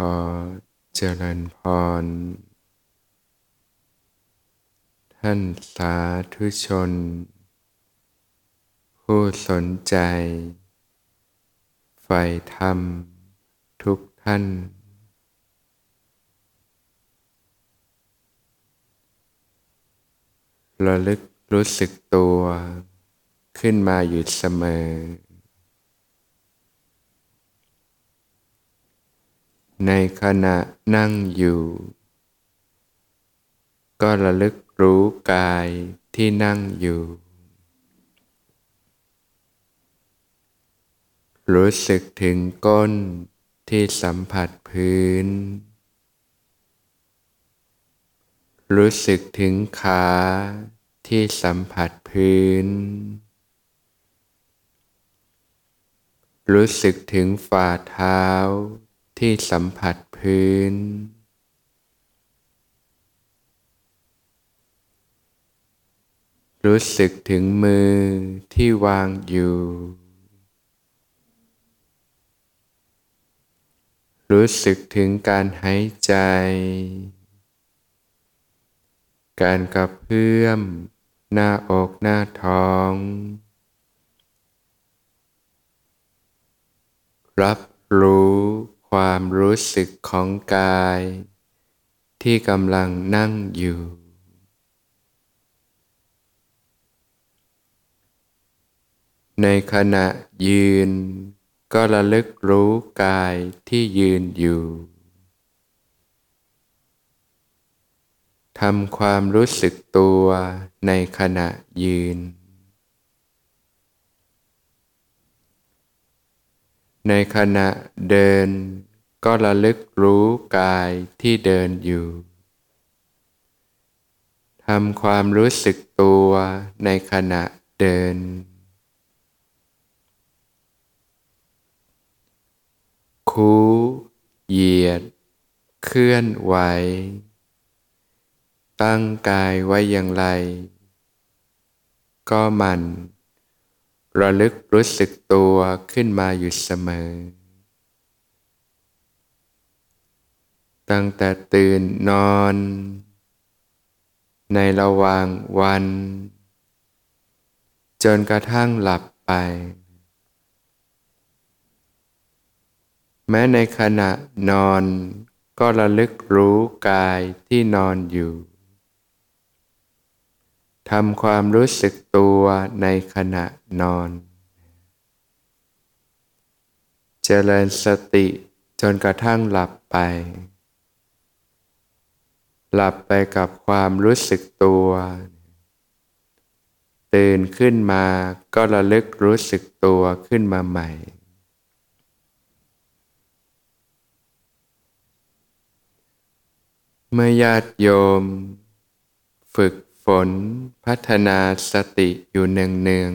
อเจริญพร ท่านสาธุชน ผู้สนใจใฝ่ธรรมทุกท่าน ระลึกรู้สึกตัวขึ้นมาอยู่เสมอ ในขณะนั่งอยู่ ก็ระลึกรู้กายที่นั่งอยู่ รู้สึกถึงก้นที่สัมผัสพื้น รู้สึกถึงขาที่สัมผัสพื้น รู้สึกถึงฝ่าเท้า ที่สัมผัสพื้น รู้สึกถึงมือที่วางอยู่ รู้สึกถึงการหายใจ การกระเพื่อม หน้าอกหน้าท้องรับรู้ ความรู้สึกของกาย ที่กำลังนั่งอยู่ ในขณะยืน ก็ระลึกรู้กายที่ยืนอยู่ทำความรู้สึกตัวในขณะยืน ในขณะเดิน ก็ระลึกรู้กายที่เดินอยู่ทำความรู้สึกตัวในขณะเดิน คูเหยียด เคลื่อนไหว ตั้งกายไว้อย่างไร ก็มัน ระลึกรู้สึกตัวขึ้นมาอยู่เสมอ ตั้งแต่ตื่นนอน ในระหว่างวัน จนกระทั่งหลับไป แม้ในขณะนอนก็ระลึกรู้กายที่นอนอยู่ ทำความรู้สึกตัวในขณะนอน เจริญสติจนกระทั่งหลับไป หลับไปกับความรู้สึกตัว ตื่นขึ้นมาก็ระลึกรู้สึกตัวขึ้นมาใหม่ เมื่อญาติโยม ฝึก นพัฒนาสติอยู่เนือง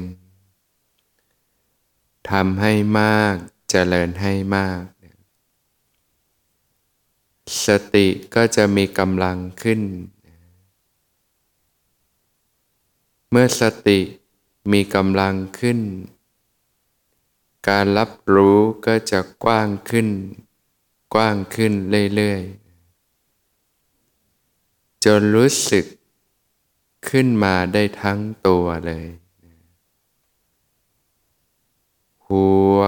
ๆทำให้มากเจริญให้มาก สติก็จะมีกำลังขึ้น เมื่อสติมีกำลังขึ้น การรับรู้ก็จะกว้างขึ้น กว้างขึ้นเรื่อยๆ จนรู้สึก ขึ้นมาได้ทั้งตัวเลย หัว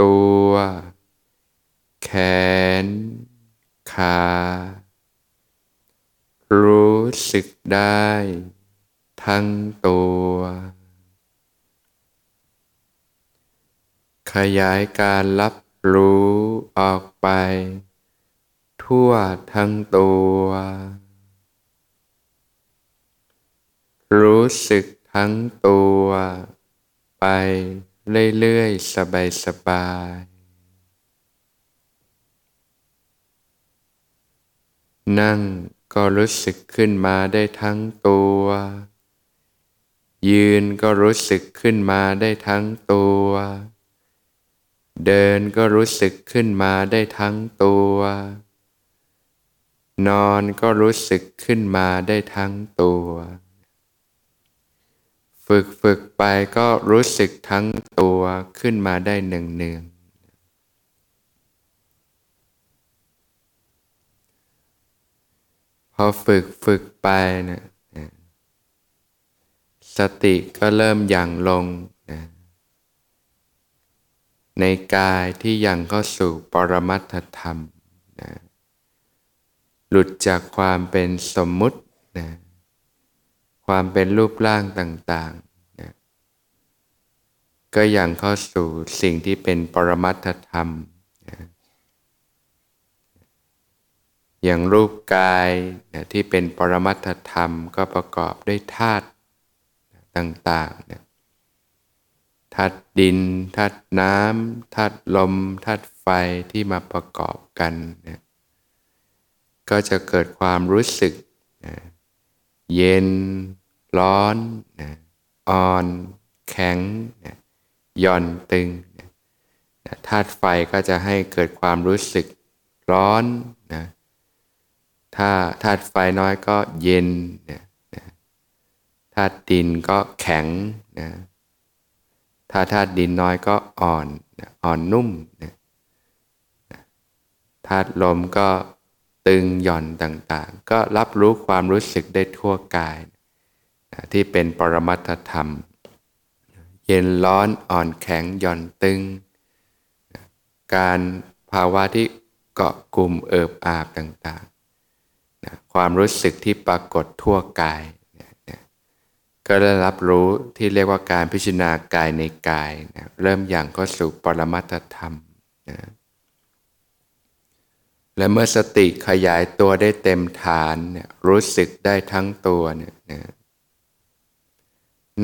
ตัว แขน ขา รู้สึกได้ ทั้งตัว ขยายการรับรู้ออกไป ทั่วทั้งตัว รู้สึกทั้งตัว ไปเรื่อยๆ สบายๆ นั่งก็รู้สึกขึ้นมาได้ทั้งตัว ยืนก็รู้สึกขึ้นมาได้ทั้งตัว เดินก็รู้สึกขึ้นมาได้ทั้งตัว นอนก็รู้สึกขึ้นมาได้ทั้งตัว ฝึกฝึกไปก็รู้สึกทั้งตัวขึ้นมาได้หนึ่งหนึ่งพอฝึกฝึกไปนะสติก็เริ่มหยั่งลงนะในกายที่ยังเข้าสู่ปรมัตธรรมนะหลุดจากความเป็นสมมุตินะ ความเป็นรูปร่างต่างๆนะก็ยังเข้าสู่สิ่งที่เป็นปรมัตถธรรมนะอย่างรูปกายนะที่เป็นปรมัตถธรรมก็ประกอบด้วยธาตุต่างๆนะธาตุดินธาตุน้ำธาตุลมธาตุไฟที่มาประกอบกันนะก็จะเกิดความรู้สึกนะเย็น ร้อนนะอ่อน แข็งนะย่อนตึงนะธาตุไฟก็จะให้เกิดความรู้สึกร้อนนะถ้าธาตุไฟน้อยก็เย็นนะธาตุดินก็แข็งนะถ้าธาตุดินน้อยก็อ่อนนะอ่อนนุ่มนะธาตุลมก็ตึงหย่อนต่างๆ ก็รับรู้ความรู้สึกได้ทั่วกายนะ ที่เป็นปรมัตธรรม เย็นร้อนอ่อนแข็งหย่อนตึง การภาวะที่เกาะกลุ่มเอิบอาบต่างๆนะความรู้สึกที่ปรากฏทั่วกายก็ได้รับรู้ที่เรียกว่าการพิจารณากายในกายนะเริ่มอย่างก็สู่ปรมัตธรรมนะและเมื่อสติขยายตัวได้เต็มฐานเนี่ยรู้สึกได้ทั้งตัวเนี่ยนะ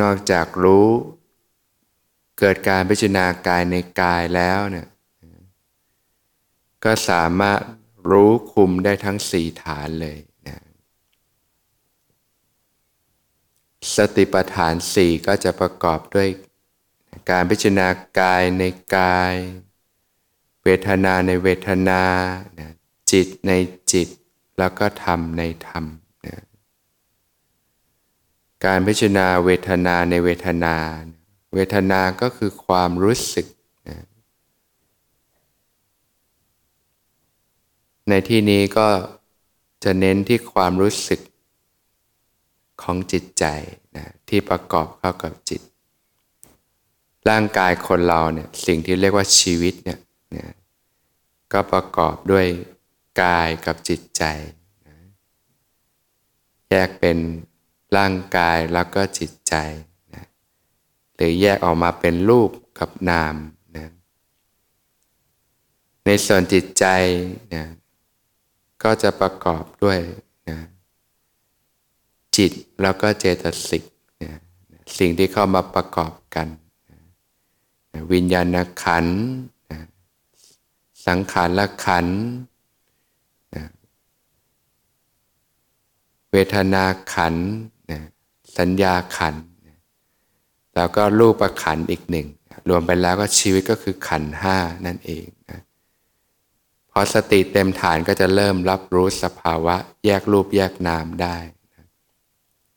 นอกจากรู้ เกิดการพิจารณากายในกายแล้วเนี่ยก็สามารถรู้คุมได้ทั้งสี่ฐานเลยนะสติปัฏฐานสี่ก็จะประกอบด้วยการพิจารณากายในกาย เวทนาในเวทนาจิตในจิต แล้วก็ธรรมในธรรม การพิจารณาเวทนาในเวทนา เวทนาก็คือความรู้สึกในที่นี้ก็จะเน้นที่ความรู้สึกของจิตใจนะที่ประกอบเข้ากับจิต ร่างกายคนเราเนี่ยสิ่งที่เรียกว่าชีวิตเนี่ยนะก็ประกอบด้วยกายกับจิตใจนะแยกเป็น ร่างกายแล้วก็จิตใจนะหรือแยกออกมาเป็นรูปกับนามนะในส่วนจิตใจนะก็จะประกอบด้วยนะจิตแล้วก็เจตสิกนะสิ่งที่เข้ามาประกอบกันนะวิญญาณขันนะสังขารละขันเวทนาขัน สัญญาขัน แล้วก็รูปขันอีกหนึ่ง รวมไปแล้วก็ชีวิตก็คือขันห้านั่นเองนะพอสติเต็มฐานก็จะเริ่มรับรู้สภาวะ แยกรูปแยกนามได้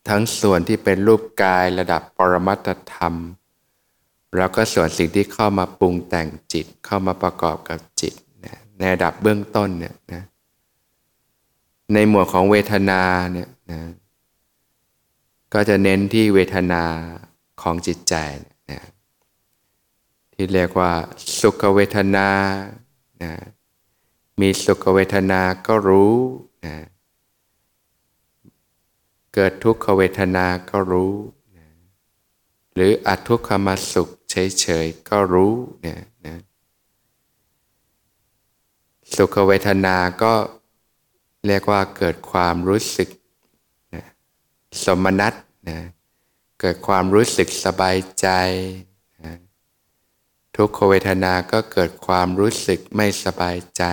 ทั้งส่วนที่เป็นรูปกายระดับปรมัตธรรม แล้วก็ส่วนสิ่งที่เข้ามาปรุงแต่งจิตเข้ามาประกอบกับจิตนะในระดับเบื้องต้นเนี่ยนะในหมวดของเวทนาเนี่ยนะ ก็จะเน้นที่เวทนาของจิตใจนะที่เรียกว่าสุขเวทนานะมีสุขเวทนาก็รู้นะเกิดทุกขเวทนาก็รู้หรืออัทุกขมาสุขเฉยๆก็รู้เนี่ยนะสุขเวทนาก็เรียกว่าเกิดความรู้สึก สมนัตนะเกิดความรู้สึกสบายใจนะทุกขเวทนาก็เกิดความรู้สึกไม่สบายใจ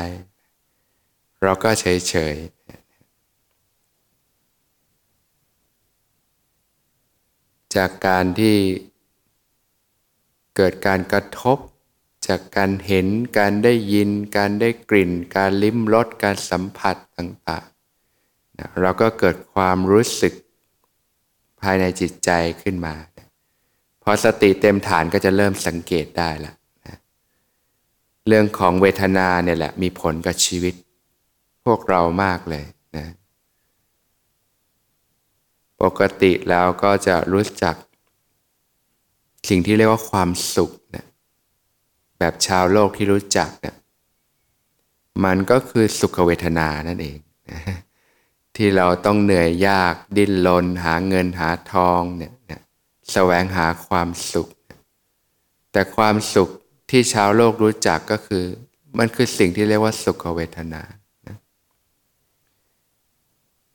เราก็เฉยๆจากการที่เกิดการกระทบ จากการเห็นการได้ยิน การได้กลิ่น การลิ้มรสการสัมผัสต่างๆนะเราก็เกิดความรู้สึก ภายในจิตใจขึ้นมาพอสติเต็มฐานก็จะเริ่มสังเกตได้ละนะเรื่องของเวทนาเนี่ยแหละมีผลกับชีวิต พวกเรามากเลยนะปกติแล้วก็จะรู้จัก สิ่งที่เรียกว่าความสุขนี่ยแบบชาวโลกที่รู้จักเนี่ยมันก็คือสุขเวทนานั่นเอง ที่เราต้องเหนื่อยยากดิ้นรนหาเงินหาทองเนี่ยแสวงหาความสุข แต่ความสุขที่ชาวโลกรู้จักก็คือ มันคือสิ่งที่เรียกว่าสุขเวทนา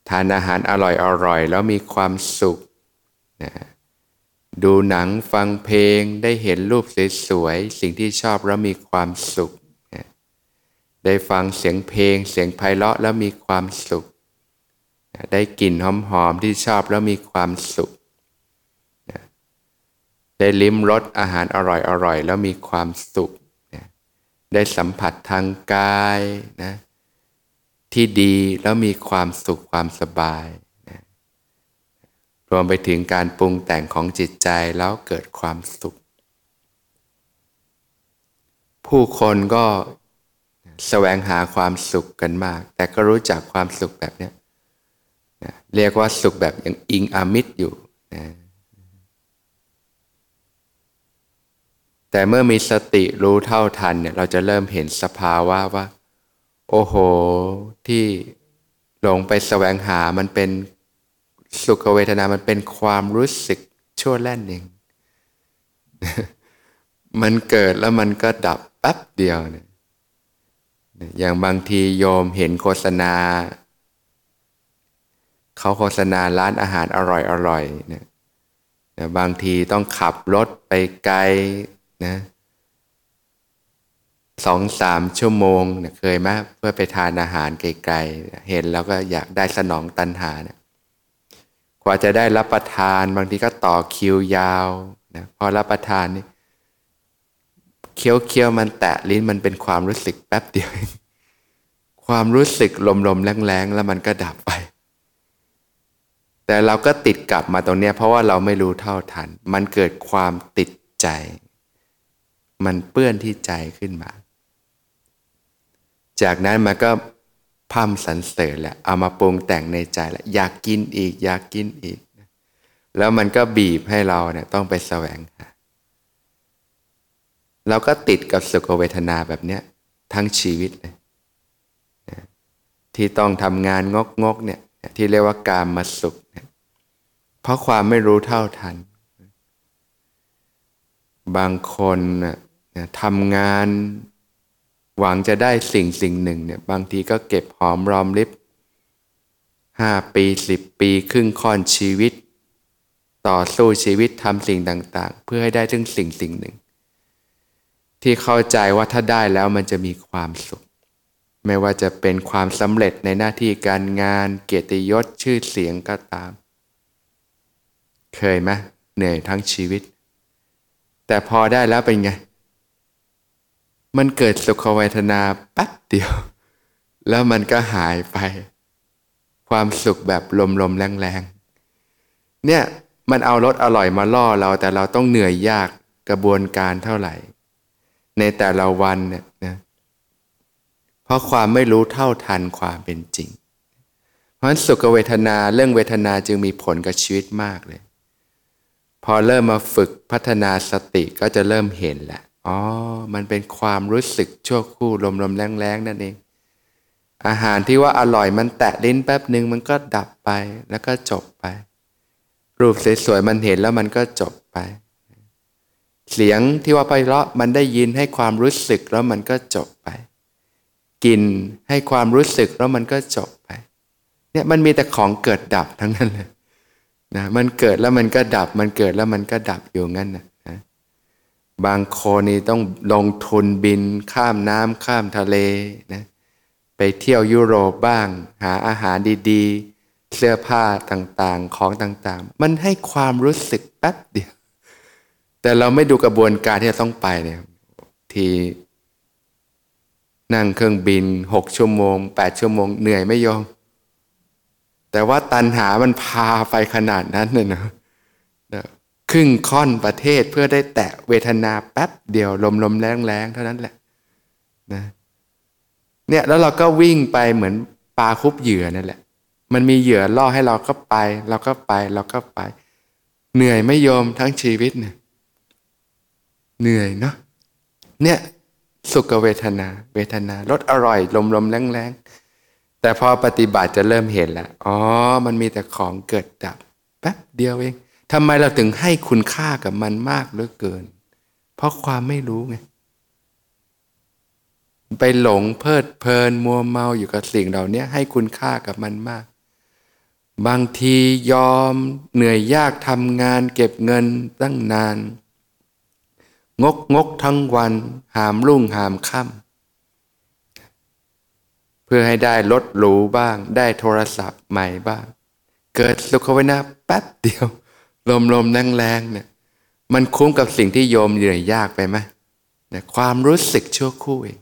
ทานอาหารอร่อยอร่อยแล้วมีความสุขนะดูหนังฟังเพลงได้เห็นรูปสวยๆสิ่งที่ชอบแล้วมีความสุขนะได้ฟังเสียงเพลง เสียงไพเราะแล้วมีความสุข ได้กลิ่นหอมๆที่ชอบแล้วมีความสุข ได้ลิ้มรสอาหารอร่อยๆแล้วมีความสุข ได้สัมผัสทางกายนะที่ดีแล้วมีความสุขความสบายนะรวมไปถึงการปรุงแต่งของจิตใจแล้วเกิดความสุข ผู้คนก็แสวงหาความสุขกันมาก แต่ก็รู้จักความสุขแบบนี้ นะเรียกว่าสุขแบบยังอิงอามิตรอยู่นะแต่เมื่อมีสติรู้เท่าทันเนี่ยเราจะเริ่มเห็นสภาวะว่า โอ้โห ที่หลงไปแสวงหามันเป็นสุขเวทนา มันเป็นความรู้สึกชั่วแล่นเองมันเกิดแล้วมันก็ดับแป๊บเดียวเนี่ยอย่างบางทีโยมเห็นโฆษณา เขาโฆษณาร้านอาหารอร่อยอร่อยเนี่ยบางทีต้องขับรถไปไกลนะสองสามชั่วโมงเนี่ยเคยไหมเพื่อไปทานอาหารไกลๆ เห็นแล้วก็อยากได้สนองตันหาเนี่ยกว่าจะได้รับประทานบางทีก็ต่อคิวยาวนะพอรับประทานนี่เคี้ยวเคี้ยวมันแตะลิ้นมันเป็นความรู้สึกแป๊บเดียว ความรู้สึกลมๆแรงๆแล้วมันก็ดับไป แต่เราก็ติดกลับมาตรงนี้เพราะว่าเราไม่รู้เท่าทัน มันเกิดความติดใจ มันเปื้อนที่ใจขึ้นมา จากนั้นมันก็พัมสันเสริญแหละเอามาปรุงแต่งในใจแหล้วอยากกินอีก อยากกินอีก แล้วมันก็บีบให้เราเนี่ยต้องไปแสวงหาเราก็ติดกับสุขเวทนาแบบเนี้ยทั้งชีวิตเลยที่ต้องทำงานงกงกเนี่ย ที่เรียกว่าการมาสุขเนี่ยเพราะความไม่รู้เท่าทัน บางคนทำงานหวังจะได้สิ่งสิ่งหนึ่งเนี่ยบางทีก็เก็บหอมรอมริบห้าปีสิบปีครึ่งค่อนชีวิต ต่อสู้ชีวิตทำสิ่งต่าง ๆ เพื่อให้ได้ถึงสิ่งสิ่งหนึ่ง ที่เข้าใจว่าถ้าได้แล้วมันจะมีความสุข ไม่ว่าจะเป็นความสำเร็จในหน้าที่การงาน เกียรติยศชื่อเสียงก็ตาม เคยไหมเหนื่อยทั้งชีวิต แต่พอได้แล้วเป็นไง มันเกิดสุขเวทนาแป๊บเดียว แล้วมันก็หายไป ความสุขแบบลมๆแรงๆ เนี่ยมันเอารสอร่อยมาล่อเราแต่เราต้องเหนื่อยยากกระบวนการเท่าไหร่ ในแต่ละวันเนี่ยนะ ราะความไม่รู้เท่าทันความเป็นจริง เพราะฉะนั้นสุขเวทนาเรื่องเวทนาจึงมีผลกับชีวิตมากเลย พอเริ่มมาฝึกพัฒนาสติก็จะเริ่มเห็นแหละอ๋อ มันเป็นความรู้สึกชั่วคู่ลมๆแรงๆนั่นเอง อาหารที่ว่าอร่อยมันแตะลิ้นแป๊บหนึ่งมันก็ดับไปแล้วก็จบไป รูปสวยๆมันเห็นแล้วมันก็จบไป เสียงที่ว่าไพเราะมันได้ยินให้ความรู้สึกแล้วมันก็จบไป กินให้ความรู้สึกแล้วมันก็จบไปเนี่ยมันมีแต่ของเกิดดับทั้งนั้นเลยนะมันเกิดแล้วมันก็ดับ มันเกิดแล้วมันก็ดับอยู่งั้นนะบางคนนี่ต้องลงทุนบินข้ามน้ำข้ามทะเลนะไปเที่ยวยุโรปบ้าง หาอาหารดีๆ เสื้อผ้าต่างๆของต่างๆ มันให้ความรู้สึกแป๊บเดียว แต่เราไม่ดูกระบวนการที่จะต้องไปเนี่ยที นั่งเครื่องบินหกชั่วโมงแปดชั่วโมงเหนื่อยไม่ยอม แต่ว่าตันหามันพาไปขนาดนั้นเลยนะครึ่งค่อนประเทศเพื่อได้แตะเวทนาแป๊บเดียวลมลมแรงแรงเท่านั้นแหละนะเนี่ยแล้วเราก็วิ่งไปเหมือนปลาคุบเหยื่อนั่นแหละ มันมีเหยื่อล่อให้เราก็ไป เราก็ไปเราก็ไป เหนื่อยไม่ยอมทั้งชีวิตเนี่ยเหนื่อยเนาะเนี่ย สุขเวทนา เวทนารสอร่อย ลมลมแรงแรงแต่พอปฏิบัติจะเริ่มเห็นแล้วอ๋อ มันมีแต่ของเกิดดับแป๊บเดียวเองทำไมเราถึงให้คุณค่ากับมันมากเหลือเกิน เพราะความไม่รู้ไง ไปหลงเพลิดเพลินมัวเมาอยู่กับสิ่งเหล่านี้ให้คุณค่ากับมันมาก บางทียอมเหนื่อยยากทำงานเก็บเงินตั้งนาน งกงกทั้งวันหามรุ่งหามค่ำเพื่อให้ได้รถหรูบ้าง ได้โทรศัพท์ใหม่บ้าง เกิดสุขเวนาแป๊บเดียว ลมลมแรงแรงเนี่ยมันคุ้มกับสิ่งที่โยมเหนื่อยยากไปไหมเนี่ยความรู้สึกชั่วคู่เอง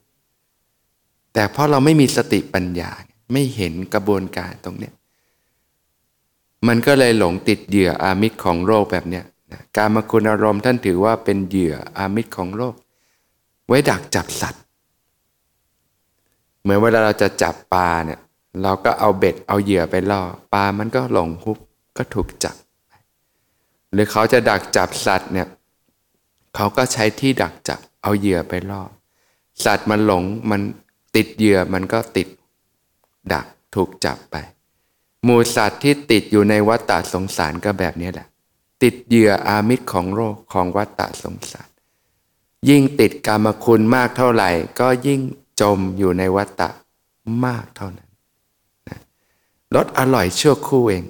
แต่เพราะเราไม่มีสติปัญญาไม่เห็นกระบวนการตรงเนี้ยมันก็เลยหลงติดเหยื่ออามิตรของโรคแบบเนี้ย การมคุณอารมณ์ท่านถือว่าเป็นเหยื่ออามิตรของโรคไว้ดักจับสัตว์ เหมือนเวลาเราจะจับปลาเนี่ยเราก็เอาเบ็ดเอาเหยื่อไปล่อปลามันก็หลงฮุบก็ถูกจับ หรือเขาจะดักจับสัตว์เนี่ยเขาก็ใช้ที่ดักจับเอาเหยื่อไปล่อสัตว์มันหลงมันติดเหยื่อมันก็ติดดักถูกจับไป หมูสัตว์ที่ติดอยู่ในวัฏฏะสงสารก็แบบนี้แหละ ติดเหยื่ออามิตรของโรคของวัฏฏะสงสารยิ่งติดกรรมคุณมากเท่าไหร่ ก็ยิ่งจมอยู่ในวัฏฏะมากเท่านั้นรสอร่อยชั่วคู่เอง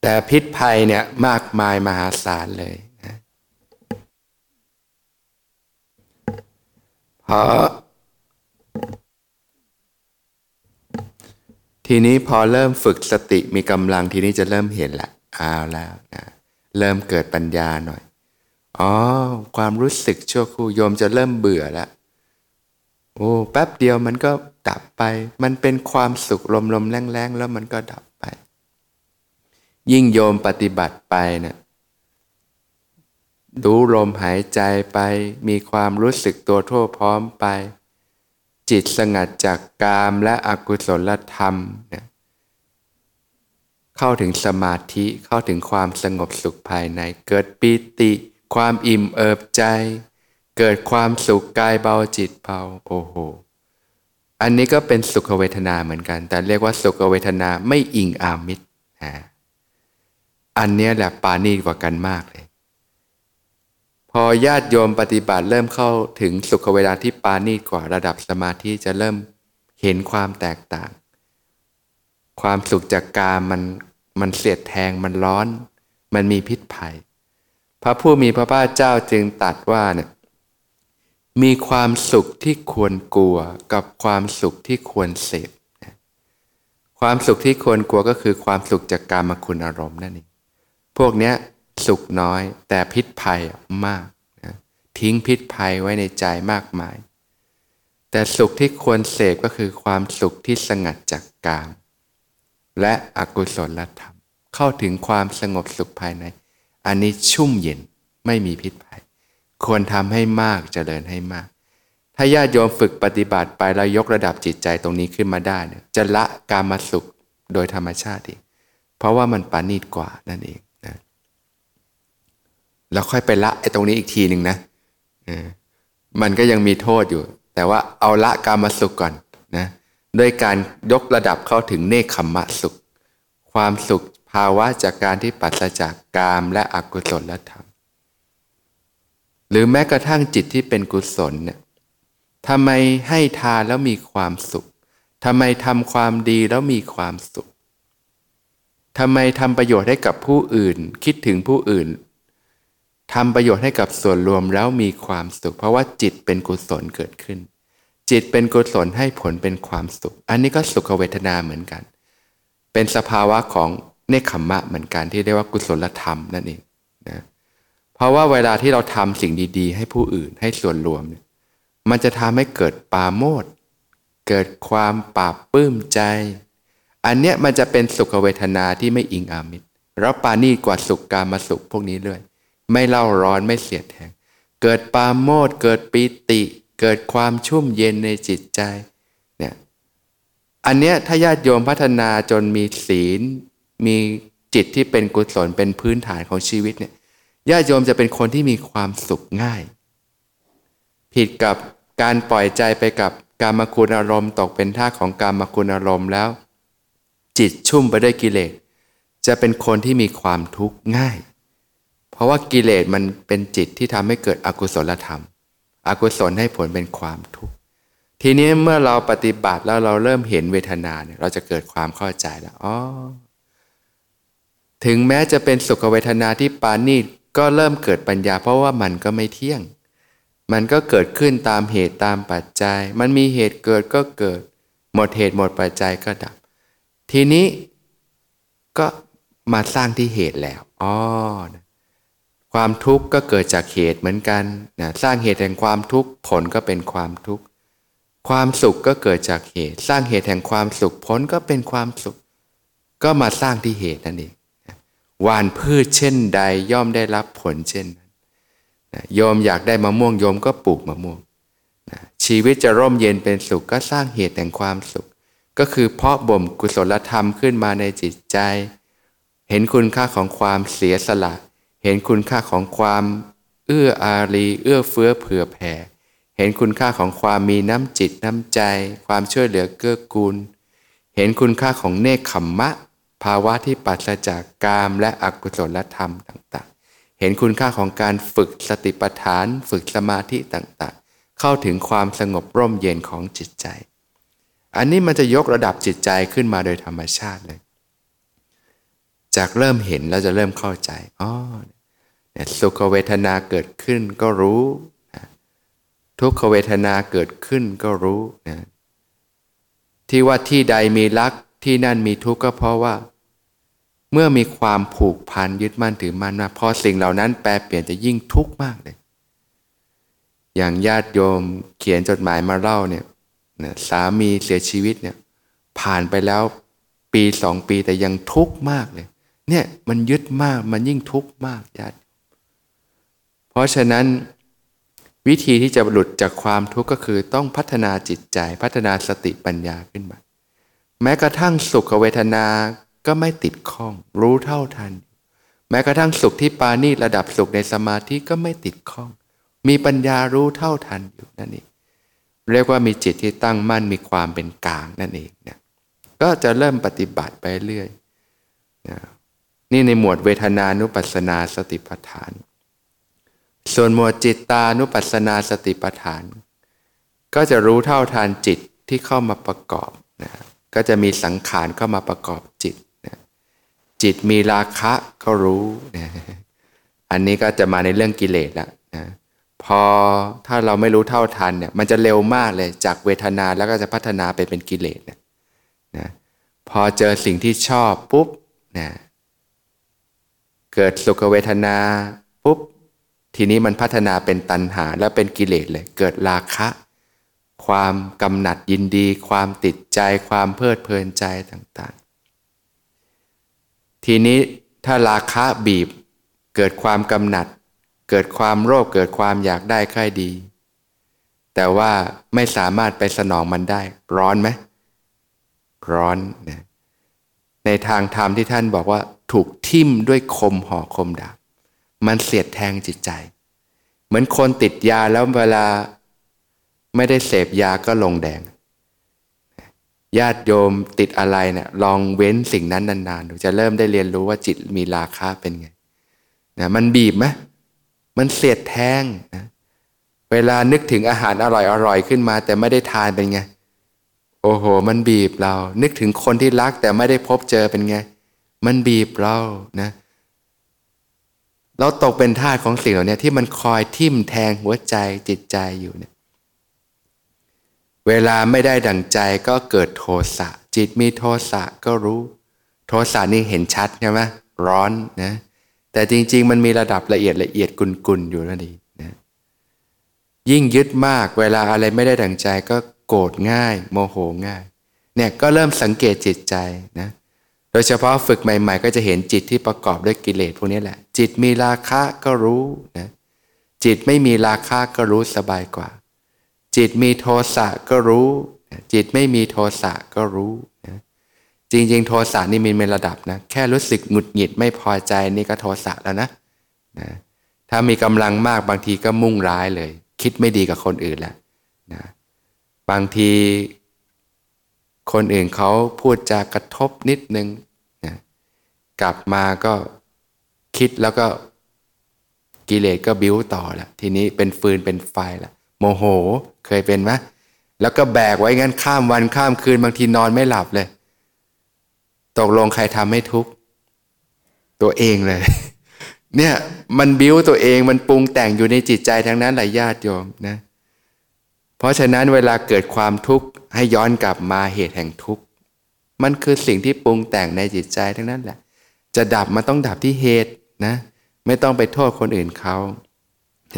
แต่พิษภัยเนี่ยมากมายมหาศาลเลยนะพราะทีนี้พอเริ่มฝึกสติมีกำลังทีนี้จะเริ่มเห็นละ เอาแล้วนะเริ่มเกิดปัญญาหน่อย อ๋อ ความรู้สึกชั่วครู่โยมจะเริ่มเบื่อแล้วโอ้แป๊บเดียวมันก็ดับไป มันเป็นความสุขลมลมแรงแรงแล้วมันก็ดับไป ยิ่งโยมปฏิบัติไปเนะี่ยดูลมหายใจไป มีความรู้สึกตัวทั่วพร้อมไป จิตสงัดจากกามและอกุศลธรรมเนี่ย เข้าถึงสมาธิเข้าถึงความสงบสุขภายใน เกิดปิติ ความอิ่มเอิบใจ เกิดความสุขกายเบาจิตเบาโอ้โหอันนี้ก็เป็นสุขเวทนาเหมือนกัน แต่เรียกว่าสุขเวทนาไม่อิงอามิตรอันนี้แหละปานีกว่ากันมากเลย พอญาติโยมปฏิบัติเริ่มเข้าถึงสุขเวลาที่ปานีกว่าระดับสมาธิจะเริ่มเห็นความแตกต่าง ความสุขจากกามมันมันเสียดแทงมันร้อน มันมีพิษภัย พระผู้มีพระภาคเจ้าจึงตัดว่าเนี่ยมีความสุขที่ควรกลัวกับความสุขที่ควรเสพความสุขที่ควรกลัวก็คือความสุขจากการมคุณอารมณ์นั่นเองพวกเนี้ยสุขน้อยแต่พิษภัยมากนะทิ้งพิษภัยไว้ในใจมากมาย แต่สุขที่ควรเสพก็คือความสุขที่สงัดจากกาม และอกุศลธรรม เข้าถึงความสงบสุขภายใน อันนี้ชุ่มเย็นไม่มีพิษภัย ควรทำให้มากจเจริญให้มาก ถ้าญาติโยมฝึกปฏิบัติไปแล้วยกระดับจิตใจตรงนี้ขึ้นมาได้เนี่ยจะละกามาสุขโดยธรรมชาติเองเพราะว่ามันปานีตกว่านั่นเองแล้วค่อยไปละไอ้ตรงนี้อีกทีหนึ่งนะมันก็ยังมีโทษอยู่ แต่ว่าเอาละกามาสุขก่อนนะ ด้วยการยกระดับเข้าถึงเนคขมมะสุข ความสุขภาวะจากการที่ปัสจากกามและอกุศลธรรม หรือแม้กระทั่งจิตที่เป็นกุศลเนี่ยทำไมให้ทานแล้วมีความสุขทำไมทำความดีแล้วมีความสุขทำไมทำประโยชน์ให้กับผู้อื่น คิดถึงผู้อื่นทำประโยชน์ให้กับส่วนรวมแล้วมีความสุข เพราะว่าจิตเป็นกุศลเกิดขึ้น จิตเป็นกุศลให้ผลเป็นความสุข อันนี้ก็สุขเวทนาเหมือนกัน เป็นสภาวะของเนคขมมะเหมือนกันที่เรียกว่ากุศลธรรมนั่นเองนะเพราะว่าเวลาที่เราทำสิ่งดีๆ ให้ผู้อื่นให้ส่วนรวมเนี่ยมันจะทำให้เกิดปาโมดเกิดความปราบปื้มใจ อันเนี้ยมันจะเป็นสุขเวทนาที่ไม่อิงอามิตรแล้วปานีกว่าสุขการมาสุขพวกนี้เลย ไม่เล่าร้อนไม่เสียดแทง เกิดปาโมดเกิดปิติ เกิดความชุ่มเย็นในจิตใจเนี่ยอันเนี้ยถ้าญาติโยมพัฒนาจนมีศีล มีจิตที่เป็นกุศลเป็นพื้นฐานของชีวิตเนี่ยญาติโยมจะเป็นคนที่มีความสุขง่าย ผิดกับการปล่อยใจไปกับการมคุณอารมณ์ ตกเป็นท่าของการมคุณอารมณ์แล้ว จิตชุ่มไปด้วยกิเลสจะเป็นคนที่มีความทุกข์ง่าย เพราะว่ากิเลสมันเป็นจิตที่ทำให้เกิดอกุศลธรรม อกุศลให้ผลเป็นความทุกข์ทีนี้เมื่อเราปฏิบัติแล้วเราเริ่มเห็นเวทนาเนี่ยเราจะเกิดความเข้าใจแล้วอ๋อถึงแม้จะเป็นสุขเวทนาที่ปานีก็เริ่มเกิดปัญญา เพราะว่ามันก็ไม่เที่ยง มันก็เกิดขึ้นตามเหตุตามปัจจัย มันมีเหตุเกิดก็เกิด หมดเหตุหมดปัจจัยก็ดับ ทีนี้ก็มาสร้างที่เหตุแล้วอ๋อ ความทุกข์ก็เกิดจากเหตุเหมือนกันนะสร้างเหตุแห่งความทุกข์ผลก็เป็นความทุกข์ ความสุขก็เกิดจากเหตุ สร้างเหตุแห่งความสุขผลก็เป็นความสุข ก็มาสร้างที่เหตุนั่นเองหวานพืชเช่นใดย่อมได้รับผลเช่นนั้นโยมอยากได้มะม่วงโยมก็ปลูกมะม่วงชีวิตจะร่มเย็นเป็นสุขก็สร้างเหตุแห่งความสุข ก็คือเพาะบ่มกุศลธรรมขึ้นมาในจิตใจ เห็นคุณค่าของความเสียสละ เห็นคุณค่าของความ เอื้ออารีเอื้อเฟื้อเผื่อแผ่ เห็นคุณค่าของความมีน้ำจิตน้ำใจ ความช่วยเหลือเกื้อกูล เห็นคุณค่าของเนคขมมะ ภาวะที่ปัสจากกามและอกุศลธรรมต่างๆ เห็นคุณค่าของการฝึกสติปัฏฐาน ฝึกสมาธิต่างๆ เข้าถึงความสงบร่มเย็นของจิตใจ อันนี้มันจะยกระดับจิตใจขึ้นมาโดยธรรมชาติเลย จากเริ่มเห็นแล้วจะเริ่มเข้าใจอ๋อ สุขเวทนาเกิดขึ้นก็รู้ ทุกขเวทนาเกิดขึ้นก็รู้นะที่ว่าที่ใดมีรักที่นั่นมีทุกข์ก็เพราะว่า เมื่อมีความผูกพันยึดมั่นถือมั่นมาพอสิ่งเหล่านั้นแปลเปลี่ยนจะยิ่งทุกข์มากเลย อย่างญาติโยมเขียนจดหมายมาเล่าเนี่ยสามีเสียชีวิตเนี่ยผ่านไปแล้วปีสองปีแต่ยังทุกข์มากเลย เนี่ยมันยึดมากมันยิ่งทุกข์มากญาติ ราะฉะนั้นวิธีที่จะหลุดจากความทุกข์ก็คือต้องพัฒนาจิตใจพัฒนาสติปัญญาขึ้นมาแม้กระทั่งสุขเวทนาก็ไม่ติดข้อง รู้เท่าทัน แม้กระทั่งสุขที่ปานีระดับสุขในสมาธิก็ไม่ติดข้อง มีปัญญารู้เท่าทันอยู่นั่นเองเรียกว่ามีจิตที่ตั้งมั่นมีความเป็นกลางนั่นเองนะก็จะเริ่มปฏิบัติไปเรื่อยนะนี่ในหมวดเวทนานุปัสนาสติปัฏฐาน ส่วนหมวดจิตตานุปัสสนาสติปัฏฐาน ก็จะรู้เท่าทันจิตที่เข้ามาประกอบนะก็จะมีสังขารเข้ามาประกอบจิตนะจิตมีราคะก็รู้นะอันนี้ก็จะมาในเรื่องกิเลสล้วนะพอถ้าเราไม่รู้เท่าทันเนี่ยมันจะเร็วมากเลยจากเวทนาแล้วก็จะพัฒนาไปเป็นกิเลสนะนะพอเจอสิ่งที่ชอบปุ๊บนะเกิดสุขเวทนาปุ๊บ ทีนี้มันพัฒนาเป็นตัณหาแล้วเป็นกิเลสเลย เกิดราคะ ความกำหนัดยินดี ความติดใจ ความเพลิดเพลินใจต่างๆ ทีนี้ถ้าราคะบีบ เกิดความกำหนัด เกิดความโลภเกิดความอยากได้ค่อยดี แต่ว่าไม่สามารถไปสนองมันได้ ร้อนไหมร้อนนะในทางธรรมที่ท่านบอกว่าถูกทิ่มด้วยคมห่อคมดาบ มันเสียดแทงจิตใจ เหมือนคนติดยาแล้วเวลาไม่ได้เสพยาก็ลงแดง ญาติโยมติดอะไรเนะี่ยลองเว้นสิ่งนั้นนานๆจะเริ่มได้เรียนรู้ว่าจิตมีราคาเป็นไงนะมันบีบไหมมันเสียดแทงนะเวลานึกถึงอาหารอร่อยๆขึ้นมา แต่ไม่ได้ทานเป็นไง โอ้โห มันบีบเรา นึกถึงคนที่รักแต่ไม่ได้พบเจอเป็นไง มันบีบเรานะเเราตกเป็นทาสของสิ่งเหล่านี้ที่มันคอยทิ่มแทงหัวใจจิตใจอยู่เนี่ยเวลาไม่ได้ดั่งใจก็เกิดโทสะ จิตมีโทสะก็รู้ โทสะนี่เห็นชัดใช่ไหมร้อนนะแต่จริง ๆ มันมีระดับละเอียดละเอียดกุนๆอยู่นั่นเองนะยิ่งยึดมากเวลาอะไรไม่ได้ดั่งใจก็โกรธง่าย โมโหง่ายเนี่ยก็เริ่มสังเกตจิตใจนะ โดยเฉพาะฝึกใหม่ ๆ ก็จะเห็นจิตที่ประกอบด้วยกิเลสพวกนี้แหละ จิตมีราคะก็รู้นะจิตไม่มีราคะก็รู้สบายกว่า จิตมีโทสะก็รู้จิตไม่มีโทสะก็รู้นะจริงๆ โทสะนี่มีเป็นระดับนะแค่รู้สึกหงุดหงิดไม่พอใจนี่ก็โทสะแล้วนะนะถ้ามีกำลังมากบางทีก็มุ่งร้ายเลย คิดไม่ดีกับคนอื่นแล้วนะบางที คนอื่นเขาพูดจากระทบนิดนึงนะกลับมาก็คิดแล้วก็กิเลสก็บิ้วต่อละทีนี้เป็นฟืนเป็นไฟละโมโหเคยเป็นไหมแล้วก็แบกไว้งั้นข้ามวันข้ามคืนบางทีนอนไม่หลับเลย ตกลงใครทำให้ทุกข์ตัวเองเลย เนี่ยมันบิ้วตัวเองมันปรุงแต่งอยู่ในจิตใจทั้งนั้นหลายญาติโยมนะ เพราะฉะนั้นเวลาเกิดความทุกข์ให้ย้อนกลับมาเหตุแห่งทุกข์ มันคือสิ่งที่ปรุงแต่งในจิตใจทั้งนั้นแหละ จะดับมันต้องดับที่เหตุนะ ไม่ต้องไปโทษคนอื่นเขาเ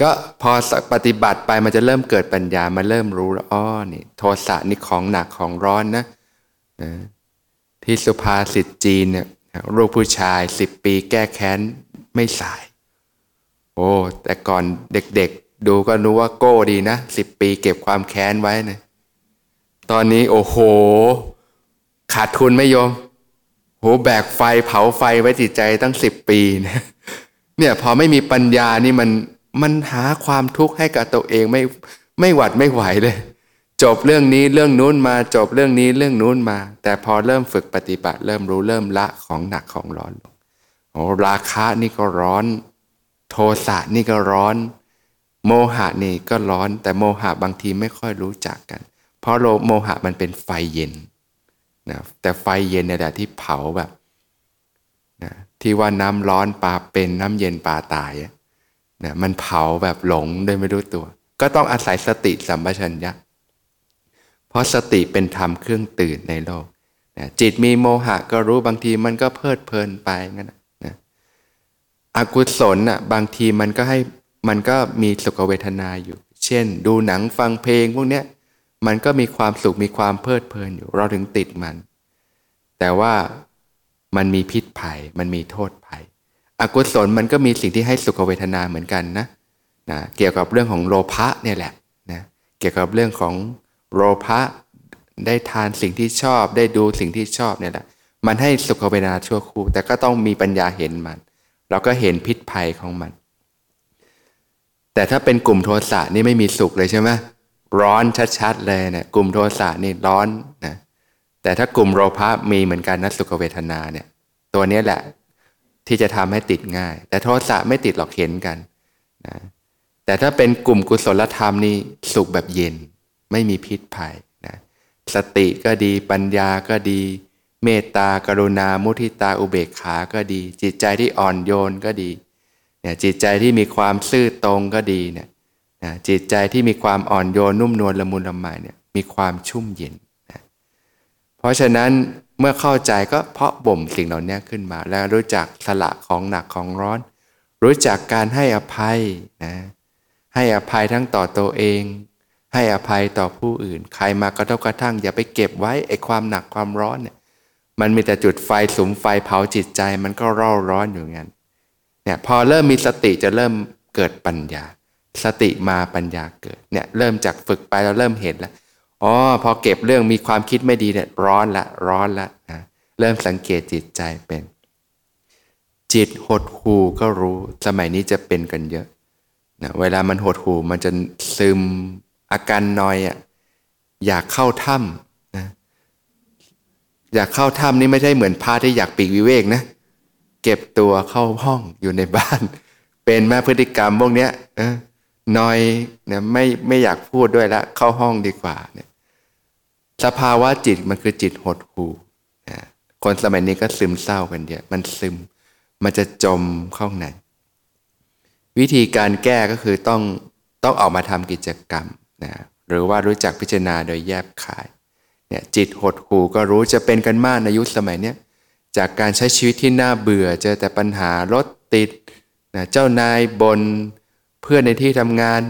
ก็พอปฏิบัติไปมันจะเริ่มเกิดปัญญามาเริ่มรู้แล้วอ๋อนี่โทสะนี่ของหนักของร้อนนะนะที่สุภาษิตจีนเนี่ยลูกผู้ชายสิบปีแก้แค้นไม่สาย โอ้แต่ก่อนเด็ก ดูก็รู้ว่าโก้ดีนะสิบปีเก็บความแค้นไว้นะตอนนี้โอ้โห ขาดทุนไม่ยอมโหแบกไฟเผาไฟไว้จิตใจตั้งสิบปีนะเนี่ยพอไม่มีปัญญานี่มันมันหาความทุกข์ให้กับตัวเองไม่ไม่หวัดไม่ไหวเลย จบเรื่องนี้เรื่องนู้นมาจบเรื่องนี้เรื่องนู้นมา แต่พอเริ่มฝึกปฏิบัติ เริ่มรู้เริ่มละของหนักของร้อนโอ้ราคะนี่ก็ร้อน โทสะนี่ก็ร้อน โมหะนี่ก็ร้อน แต่โมหะบางทีไม่ค่อยรู้จักกัน เพราะโลโมหะมันเป็นไฟเย็นนะแต่ไฟเย็นเนี่ยแหละที่เผาแบบนะที่ว่าน้ำร้อนปลาเป็นน้ำเย็นปลาตายนะมันเผาแบบหลงโดยไม่รู้ตัว ก็ต้องอาศัยสติสัมปชัญญะเพราะสติเป็นธรรมเครื่องตื่นในโลกนะจิตมีโมหะก็รู้บางทีมันก็เพลิดเพลินไปงั้นนะอกุศลอะบางทีมันก็ให้ มันก็มีสุขเวทนาอยู่ เช่น ดูหนังฟังเพลงพวกเนี้ยมันก็มีความสุขมีความเพลิดเพลินอยู่ เราถึงติดมัน แต่ว่ามันมีพิษภัย มันมีโทษภัย อกุศลมันก็มีสิ่งที่ให้สุขเวทนาเหมือนกันนะนะเกี่ยวกับเรื่องของโลภะเนี่ยแหละนะเกี่ยวกับเรื่องของโลภะได้ทานสิ่งที่ชอบ ได้ดูสิ่งที่ชอบเนี่ยแหละ มันให้สุขเวทนาชั่วครู่ แต่ก็ต้องมีปัญญาเห็นมัน เราก็เห็นพิษภัยของมัน แต่ถ้าเป็นกลุ่มโทสะนี่ไม่มีสุขเลยใช่ไหมร้อนชัดๆเลยเนะี่ยกลุ่มโทสะนี่ร้อนนะแต่ถ้ากลุ่มโลภะมีเหมือนกันนะสุขเวทนาเนี่ยตัวนี้แหละที่จะทำให้ติดง่าย แต่โทสะไม่ติดหรอกเห็นกันนะแต่ถ้าเป็นกลุ่มกุศลธรรมนี่สุขแบบเย็น ไม่มีพิษภัยนะสติก็ดีปัญญาก็ดี เมตตากรุณา มุทิตาอุเบกขาก็ดี จิตใจที่อ่อนโยนก็ดี เนี่ยจิตใจที่มีความซื่อตรงก็ดีเนี่ยนะจิตใจที่มีความอ่อนโยนนุ่มนวลละมุนละไมเนี่ยมีความชุ่มเย็นนะเพราะฉะนั้นเมื่อเข้าใจก็เพาะบ่มสิ่งเหล่านี้ขึ้นมา แล้วรู้จักสละของหนักของร้อน รู้จักการให้อภัยนะให้อภัยทั้งต่อตัวเอง ให้อภัยต่อผู้อื่น ใครมากระทบกระทั่ง อย่าไปเก็บไว้ไอ้ความหนักความร้อนเนี่ยมันมีแต่จุดไฟสุมไฟเผาจิตใจมันก็ร่าร้อนอยู่งั้น เนี่ยพอเริ่มมีสติจะเริ่มเกิดปัญญา สติมาปัญญาเกิดเนี่ยเริ่มจากฝึกไปเราเริ่มเห็นแล้วอ๋อพอเก็บเรื่องมีความคิดไม่ดีเนี่ยร้อนละร้อนละนะเริ่มสังเกตจิตใจเป็น จิตหดหูก็รู้สมัยนี้จะเป็นกันเยอะนะเวลามันหดหูมันจะซึมอาการนอยอะอยากเข้าถ้ำนะอยากเข้าถ้ำนี่ไม่ใช่เหมือนพาที่อยากปีกวิเวกนะ เก็บตัวเข้าห้องอยู่ในบ้าน เป็นแม่พฤติกรรมพวกเนี้ยนอยเนี่ยไม่ไม่อยากพูดด้วยละเข้าห้องดีกว่าเนี่ยสภาวะจิตมันคือจิตหดหู่คนสมัยนี้ก็ซึมเศร้ากันเยอะมันซึมมันจะจมเข้าในวิธีการแก้ก็คือต้องต้องออกมาทำกิจกรรมนะหรือว่ารู้จักพิจารณาโดยแยบขายเนี่ยจิตหดหูก็รู้จะเป็นกันมากในยุคสมัยนี้ จากการใช้ชีวิตที่น่าเบื่อ เจอแต่ปัญหารถติดนะเจ้านายบนเพื่อนในที่ทำงาน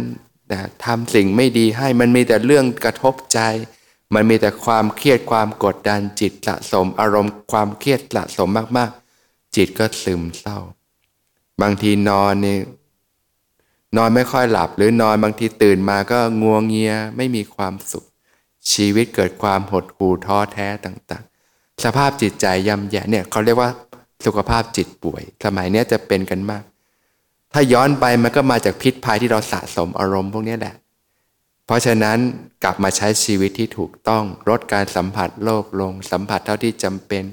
นะทำสิ่งไม่ดีให้มันมีแต่เรื่องกระทบใจ มันมีแต่ความเครียดความกดดันจิตสะสมอารมณ์ความเครียดสะสมมากๆ จิตก็ซึมเศร้า บางทีนอนนี่นอนไม่ค่อยหลับหรือนอนบางทีตื่นมาก็งัวงเงียไม่มีความสุข ชีวิตเกิดความหดหู่ท้อแท้ต่าง สภาพจิตใจย่ำแย่เนี่ยเขาเรียกว่าสุขภาพจิตป่วย สมัยนี้จะเป็นกันมาก ถ้าย้อนไปมันก็มาจากพิษภัยที่เราสะสมอารมณ์พวกนี้แหละ เพราะฉะนั้นกลับมาใช้ชีวิตที่ถูกต้องลดการสัมผัสโลกลง สัมผัสเท่าที่จำเป็น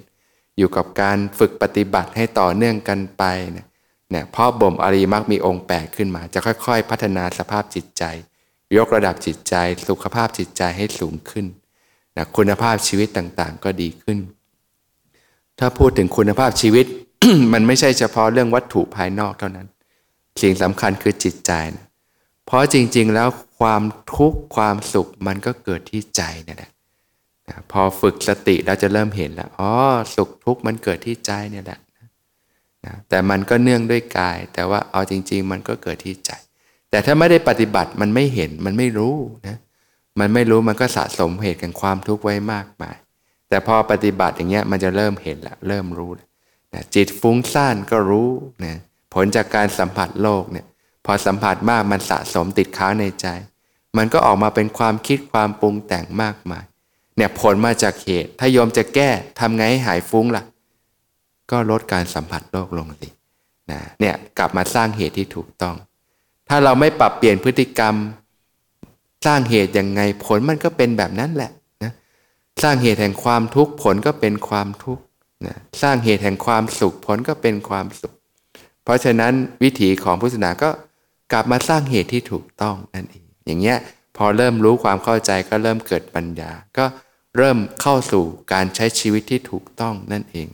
อยู่กับการฝึกปฏิบัติให้ต่อเนื่องกันไปเนี่ยเนี่ยพ่อบ่มอริมักมีองค์แปดขึ้นมา จะค่อย ๆ พัฒนาสภาพจิตใจ ยกระดับจิตใจ สุขภาพจิตใจให้สูงขึ้น นะคุณภาพชีวิตต่างๆ ก็ดีขึ้น ถ้าพูดถึงคุณภาพชีวิต มันไม่ใช่เฉพาะเรื่องวัตถุภายนอกเท่านั้น สิ่งสำคัญคือจิตใจนะเพราะจริงๆแล้วความทุกข์ความสุขมันก็เกิดที่ใจนี่แหละพอฝึกสติเราจะเริ่มเห็นแล้วอ๋อสุขทุกข์มันเกิดที่ใจเนี่ยแหละนะแต่มันก็เนื่องด้วยกาย แต่ว่าเอาจริง ๆ มันก็เกิดที่ใจ แต่ถ้าไม่ได้ปฏิบัติมันไม่เห็นมันไม่รู้นะ มันไม่รู้มันก็สะสมเหตุแห่งความทุกข์ไว้มากมาย แต่พอปฏิบัติอย่างเงี้ยมันจะเริ่มเห็นละเริ่มรู้นะจิตฟุ้งซ่านก็รู้นะผลจากการสัมผัสโลกเนี่ย พอสัมผัสมากมันสะสมติดค้างในใจ มันก็ออกมาเป็นความคิดความปรุงแต่งมากมาย เนี่ยผลมาจากเหตุ ถ้าโยมจะแก้ทำไงให้หายฟุ้งล่ะ ก็ลดการสัมผัสโลกลงสินะเนี่ยกลับมาสร้างเหตุที่ถูกต้อง ถ้าเราไม่ปรับเปลี่ยนพฤติกรรม สร้างเหตุยังไงผลมันก็เป็นแบบนั้นแหละนะสร้างเหตุแห่งความทุกข์ผลก็เป็นความทุกข์นะสร้างเหตุแห่งความสุขผลก็เป็นความสุข เพราะฉะนั้นวิถีของพุทธศาสนาก็กลับมาสร้างเหตุที่ถูกต้องนั่นเองอย่างเงี้ยพอเริ่มรู้ความเข้าใจก็เริ่มเกิดปัญญา ก็เริ่มเข้าสู่การใช้ชีวิตที่ถูกต้องนั่นเอง